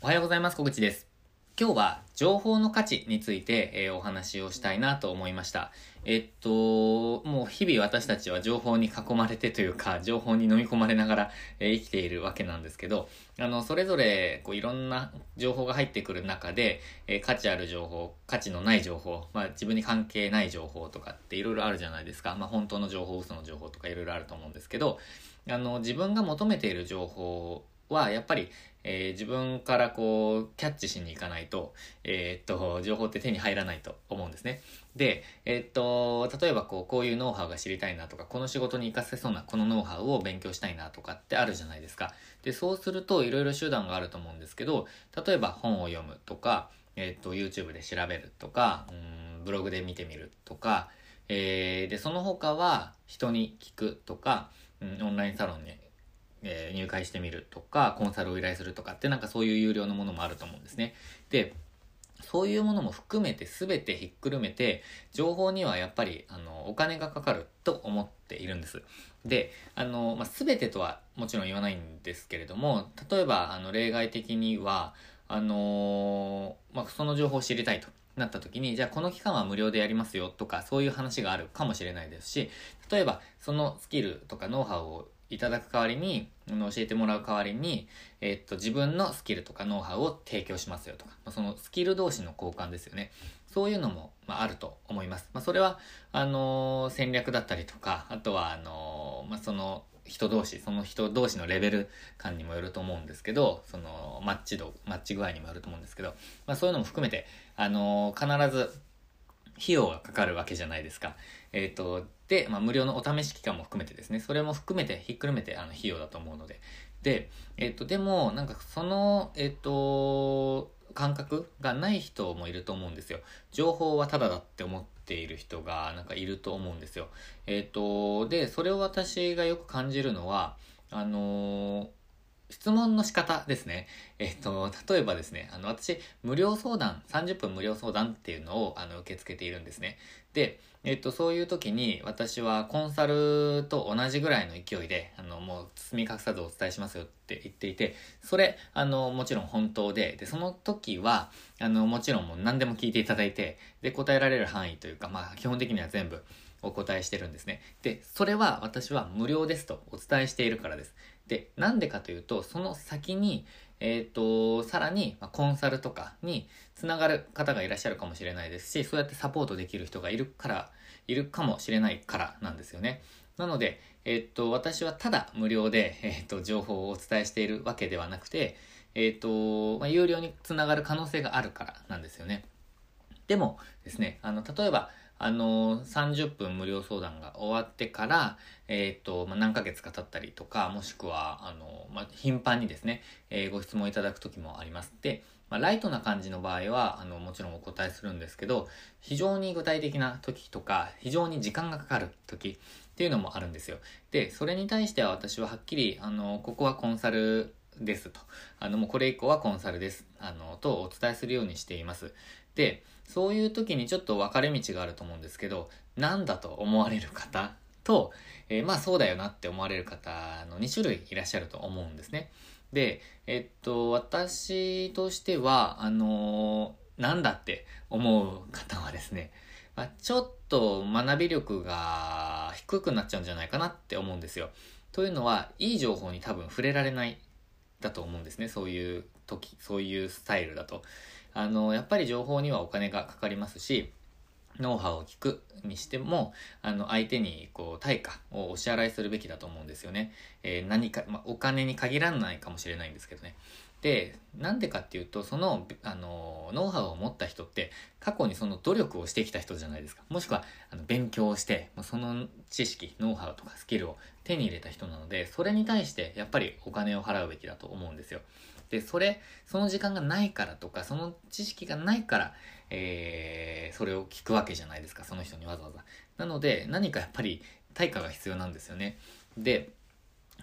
おはようございます。小口です。今日は情報の価値について、えー、お話をしたいなと思いました。えっと、もう日々私たちは情報に囲まれてというか、情報に飲み込まれながら、えー、生きているわけなんですけど、あの、それぞれ、こう、いろんな情報が入ってくる中で、えー、価値ある情報、価値のない情報、まあ、自分に関係ない情報とかっていろいろあるじゃないですか。まあ、本当の情報、嘘の情報とかいろいろあると思うんですけど、あの、自分が求めている情報は、やっぱり、えー、自分からこう、キャッチしに行かないと、えー、っと、情報って手に入らないと思うんですね。で、えー、っと、例えばこう、こういうノウハウが知りたいなとか、この仕事に活かせそうなこのノウハウを勉強したいなとかってあるじゃないですか。で、そうするといろいろ手段があると思うんですけど、例えば本を読むとか、えっと、YouTube で調べるとか、うん、ブログで見てみるとか、えー、で、その他は人に聞くとか、うん、オンラインサロンにえー、入会してみるとか、コンサルを依頼するとかってなんかそういう有料のものもあると思うんですね。で、そういうものも含めて全てひっくるめて、情報にはやっぱり、あの、お金がかかると思っているんです。で、あの、まあ、全てとはもちろん言わないんですけれども、例えば、あの、例外的には、あのまあ、その情報を知りたいとなった時に、じゃあこの期間は無料でやりますよとか、そういう話があるかもしれないですし、例えば、そのスキルとかノウハウをいただく代わりに、教えてもらう代わりに、え、っと、自分のスキルとかノウハウを提供しますよとか、そのスキル同士の交換ですよね。そういうのも、まあ、あると思います。まあ、それは、あのー、戦略だったりとか、あとは、あのー、まあ、その、人同士、その人同士のレベル感にもよると思うんですけど、その、マッチ度、マッチ具合にもよると思うんですけど、まあ、そういうのも含めて、あのー、必ず、費用がかかるわけじゃないですか。えっ、と、で、まあ、無料のお試し期間も含めてですね、それも含めて、ひっくるめて、あの、費用だと思うので。で、えっ、と、でも、なんか、その、えっ、と、感覚がない人もいると思うんですよ。情報はタダだって思っている人が、なんかいると思うんですよ。えっ、と、で、それを私がよく感じるのは、あの質問の仕方ですね。えっと、例えばですね、あの、私、無料相談、30分無料相談っていうのを、あの、受け付けているんですね。で、えっと、そういう時に、私はコンサルと同じぐらいの勢いで、あの、もう、包み隠さずお伝えしますよって言っていて、それ、あの、もちろん本当で、で、その時は、あの、もちろんもう何でも聞いていただいて、で、答えられる範囲というか、まあ、基本的には全部、お答えしてるんですね。で、それは私は無料ですとお伝えしているからです。で、なんでかというと、その先に、えっ、ー、と、さらに、コンサルとかにつながる方がいらっしゃるかもしれないですし、そうやってサポートできる人がいるから、いるかもしれないからなんですよね。なので、えっ、と、私はただ無料で、えっ、と、情報をお伝えしているわけではなくて、えっ、と、まあ、有料につながる可能性があるからなんですよね。でもですね、あの、例えば、あの、30分無料相談が終わってから、えっ、ー、と、まあ、何ヶ月か経ったりとか、もしくは、あの、まあ、頻繁にですね、えー、ご質問いただく時もあります。で、まあ、ライトな感じの場合は、あの、もちろんお答えするんですけど、非常に具体的な時とか、非常に時間がかかる時っていうのもあるんですよ。で、それに対しては私ははっきり、あの、ここはコンサルですと。あの、もうこれ以降はコンサルです。あの、とお伝えするようにしています。で、そういう時にちょっと分かれ道があると思うんですけど、なんだと思われる方と、えー、まあそうだよなって思われる方の2種類いらっしゃると思うんですね。で、えっと、私としては、あのー、なんだって思う方はですね、まあ、ちょっと学び力が低くなっちゃうんじゃないかなって思うんですよ。というのは、いい情報に多分触れられないだと思うんですね。そういう時、そういうスタイルだと。あの、やっぱり情報にはお金がかかりますし、ノウハウを聞くにしても、あの、相手に、こう、対価をお支払いするべきだと思うんですよね。えー、何か、まあ、お金に限らないかもしれないんですけどね。で、なんでかっていうと、その、あの、ノウハウを持った人って、過去にその努力をしてきた人じゃないですか。もしくは、あの、勉強をして、その知識、ノウハウとかスキルを手に入れた人なので、それに対して、やっぱりお金を払うべきだと思うんですよ。で、それ、その時間がないからとか、その知識がないから、えー、それを聞くわけじゃないですか、その人にわざわざ。なので、何かやっぱり対価が必要なんですよね。で、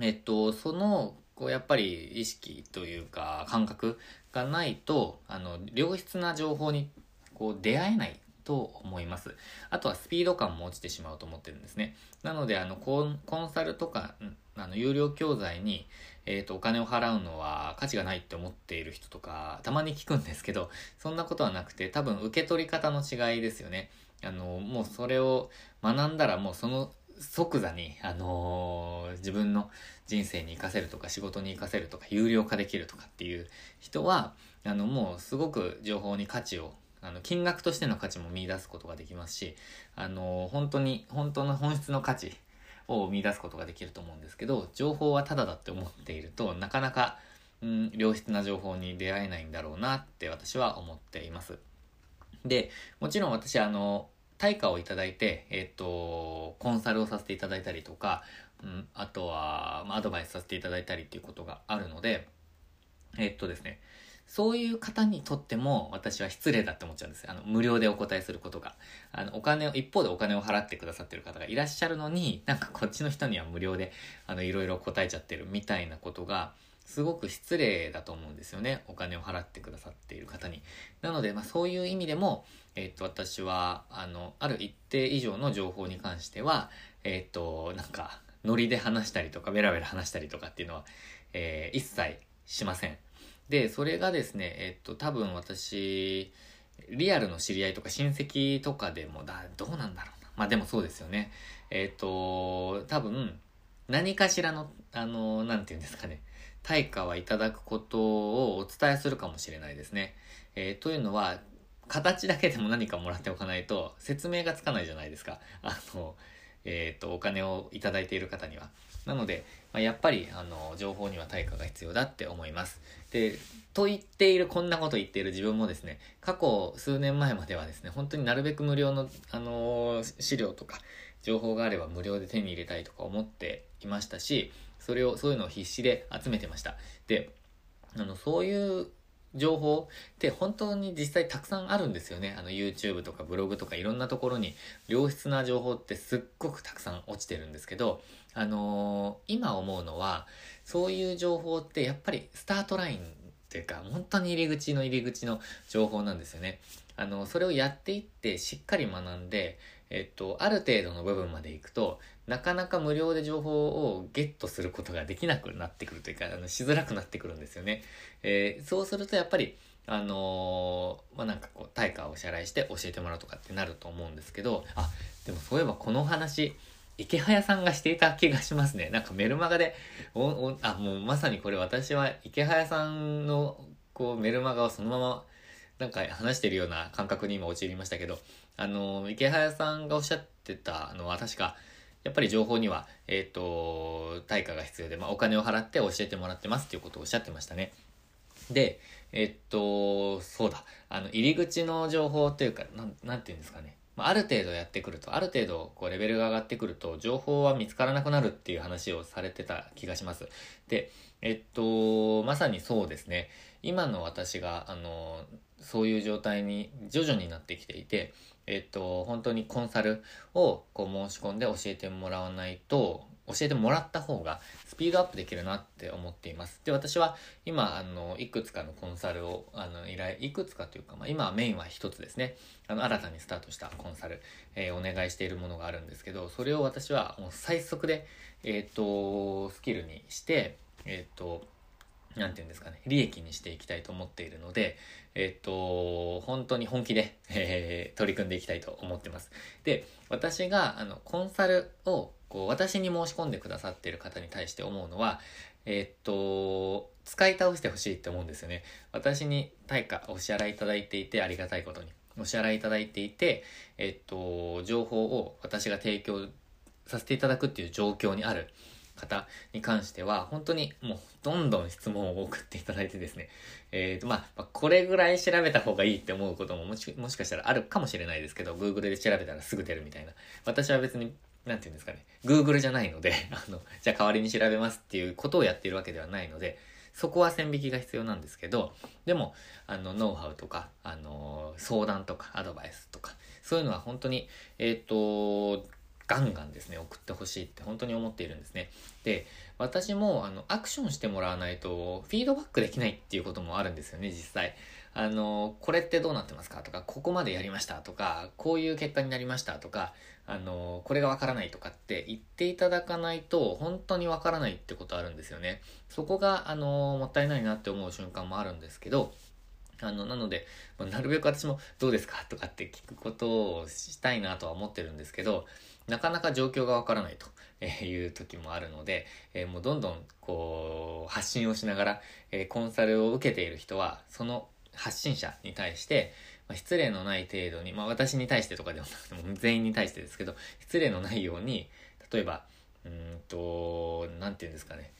えっと、その、こう、やっぱり意識というか、感覚がないと、あの、良質な情報に、こう、出会えないと思います。あとはスピード感も落ちてしまうと思ってるんですね。なので、あの、コンコンサルとか、あの、有料教材に、えっ、と、お金を払うのは価値がないって思っている人とか、たまに聞くんですけど、そんなことはなくて、多分受け取り方の違いですよね。あの、もうそれを学んだらもうその即座に、あのー、自分の人生に活かせるとか仕事に活かせるとか有料化できるとかっていう人は、あの、もうすごく情報に価値をあの、金額としての価値も見出すことができますし、あの、本当に、本当の本質の価値を見出すことができると思うんですけど、情報はタダだって思っていると、なかなか、うん、良質な情報に出会えないんだろうなって私は思っています。で、もちろん私、あの、対価をいただいて、えっ、と、コンサルをさせていただいたりとか、うん、あとは、ま、アドバイスさせていただいたりっていうことがあるので、えっとですね、そういう方にとっても私は失礼だって思っちゃうんですよ。あの、無料でお答えすることが。あの、お金を、一方でお金を払ってくださってる方がいらっしゃるのに、なんかこっちの人には無料で、あの、いろいろ答えちゃってるみたいなことが、すごく失礼だと思うんですよね。お金を払ってくださっている方に。なので、まあそういう意味でも、えっ、と、私は、あの、ある一定以上の情報に関しては、えっ、と、なんか、ノリで話したりとか、ベラベラ話したりとかっていうのは、えー、一切しません。で、それがですね、えっと、多分私、リアルの知り合いとか親戚とかでもだ、どうなんだろうな。まあでもそうですよね。えっと、多分、何かしらの、あの、なんて言うんですかね。対価はいただくことをお伝えするかもしれないですね。えー、というのは、形だけでも何かもらっておかないと説明がつかないじゃないですか。あの、えっ、と、お金をいただいている方には。なので、まあ、やっぱり、あの、情報には対価が必要だって思います。で、と言っている、こんなこと言っている自分もですね、過去数年前まではですね、本当になるべく無料の、あのー、資料とか、情報があれば無料で手に入れたいとか思っていましたし、それを、そういうのを必死で集めてました。で、あの、そういう情報って本当に実際たくさんあるんですよね。あの YouTube とかブログとかいろんなところに良質な情報ってすっごくたくさん落ちてるんですけど、あのー、今思うのはそういう情報ってやっぱりスタートラインっていうか本当に入り口の入り口の情報なんですよね。あの、それをやっていってしっかり学んで、えっと、ある程度の部分までいくと、なかなか無料で情報をゲットすることができなくなってくるというか、あのしづらくなってくるんですよね。えー、そうするとやっぱり、あのー、まあ、なんかこう、対価をお支払いして教えてもらうとかってなると思うんですけど、あ、でもそういえばこの話、池早さんがしていた気がしますね。なんかメルマガで、お、お、あ、もうまさにこれ私は池早さんのこうメルマガをそのままなんか話してるような感覚に今陥りましたけど、あの、池早さんがおっしゃってたのは確か、やっぱり情報には、えっ、ー、と、対価が必要で、まあ、お金を払って教えてもらってますっていうことをおっしゃってましたね。で、えっ、と、そうだ、あの、入り口の情報というか、なん、なんていうんですかね。まあ、ある程度やってくると、ある程度こうレベルが上がってくると、情報は見つからなくなるっていう話をされてた気がします。で、えっと、まさにそうですね。今の私が、あの、そういう状態に徐々になってきていて、えっと、本当にコンサルをこう申し込んで教えてもらわないと、教えてもらった方がスピードアップできるなって思っています。で、私は今、あの、いくつかのコンサルを、あの、依頼、いくつかというか、まあ、今メインは一つですね。あの、新たにスタートしたコンサル、えー、お願いしているものがあるんですけど、それを私はもう最速で、えっ、と、スキルにして、えっ、と、なんて言うんですかね、利益にしていきたいと思っているので、えっと、本当に本気で、えー、取り組んでいきたいと思ってます。で、私が、あの、コンサルを、こう、私に申し込んでくださっている方に対して思うのは、えっと、使い倒してほしいって思うんですよね。私に対価お支払いいただいていて、ありがたいことに。お支払いいただいていて、えっと、情報を私が提供させていただくっていう状況にある。方に関しては、本当にもうどんどん質問を送っていただいてですね、えっ、ー、と、まあ、これぐらい調べた方がいいって思うことももしもしかしたらあるかもしれないですけど、Google で調べたらすぐ出るみたいな。私は別に、なんて言うんですかね、Google じゃないので、あの、じゃあ代わりに調べますっていうことをやっているわけではないので、そこは線引きが必要なんですけど、でも、あの、ノウハウとか、あの、相談とか、アドバイスとか、そういうのは本当に、えっ、ー、と、ガンガンですね、送ってほしいって本当に思っているんですね。で、私も、あの、アクションしてもらわないと、フィードバックできないっていうこともあるんですよね、実際。あの、これってどうなってますか？とか、ここまでやりましたとか、こういう結果になりましたとか、あの、これがわからないとかって言っていただかないと、本当にわからないってことあるんですよね。そこが、あの、もったいないなって思う瞬間もあるんですけど、あの、なので、なるべく私もどうですか？とかって聞くことをしたいなとは思ってるんですけど、なかなか状況がわからないという時もあるので、えー、もうどんどんこう、発信をしながら、えー、コンサルを受けている人は、その発信者に対して、まあ、失礼のない程度に、まあ私に対してとかでもなくても全員に対してですけど、失礼のないように、例えば、うんと、なんて言うんですかね。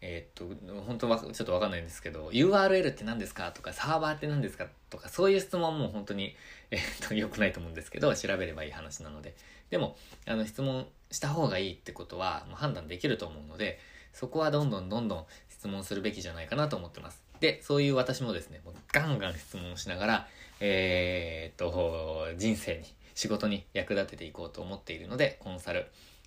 えー、っと、本当はちょっとわかんないんですけど、URL って何ですかとか、サーバーって何ですかとか、そういう質問も本当に、えー、っと、良くないと思うんですけど、調べればいい話なので。でも、あの、質問した方がいいってことは、もう判断できると思うので、そこはどんどんどんどん質問するべきじゃないかなと思ってます。で、そういう私もですね、もうガンガン質問しながら、えー、っと、人生に、仕事に役立てていこうと思っているので、コンサル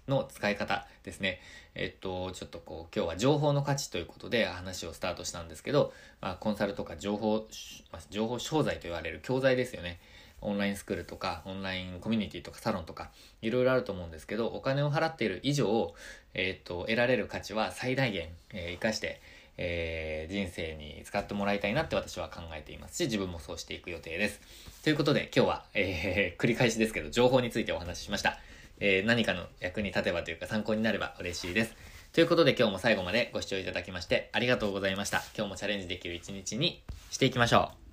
の使い方ですね。えっと、ちょっとこう、今日は情報の価値ということで話をスタートしたんですけど、まあ、コンサルとか情報、ま、情報商材と言われる教材ですよね。オンラインスクールとか、オンラインコミュニティとか、サロンとか、いろいろあると思うんですけど、お金を払っている以上、えっと、得られる価値は最大限、えー、活かして、えー、人生に使ってもらいたいなって私は考えていますし、自分もそうしていく予定です。ということで、今日は、えー、繰り返しですけど、情報についてお話ししました。えー、何かの役に立てばというか参考になれば嬉しいです。ということで今日も最後までご視聴いただきましてありがとうございました。今日もチャレンジできる一日にしていきましょう。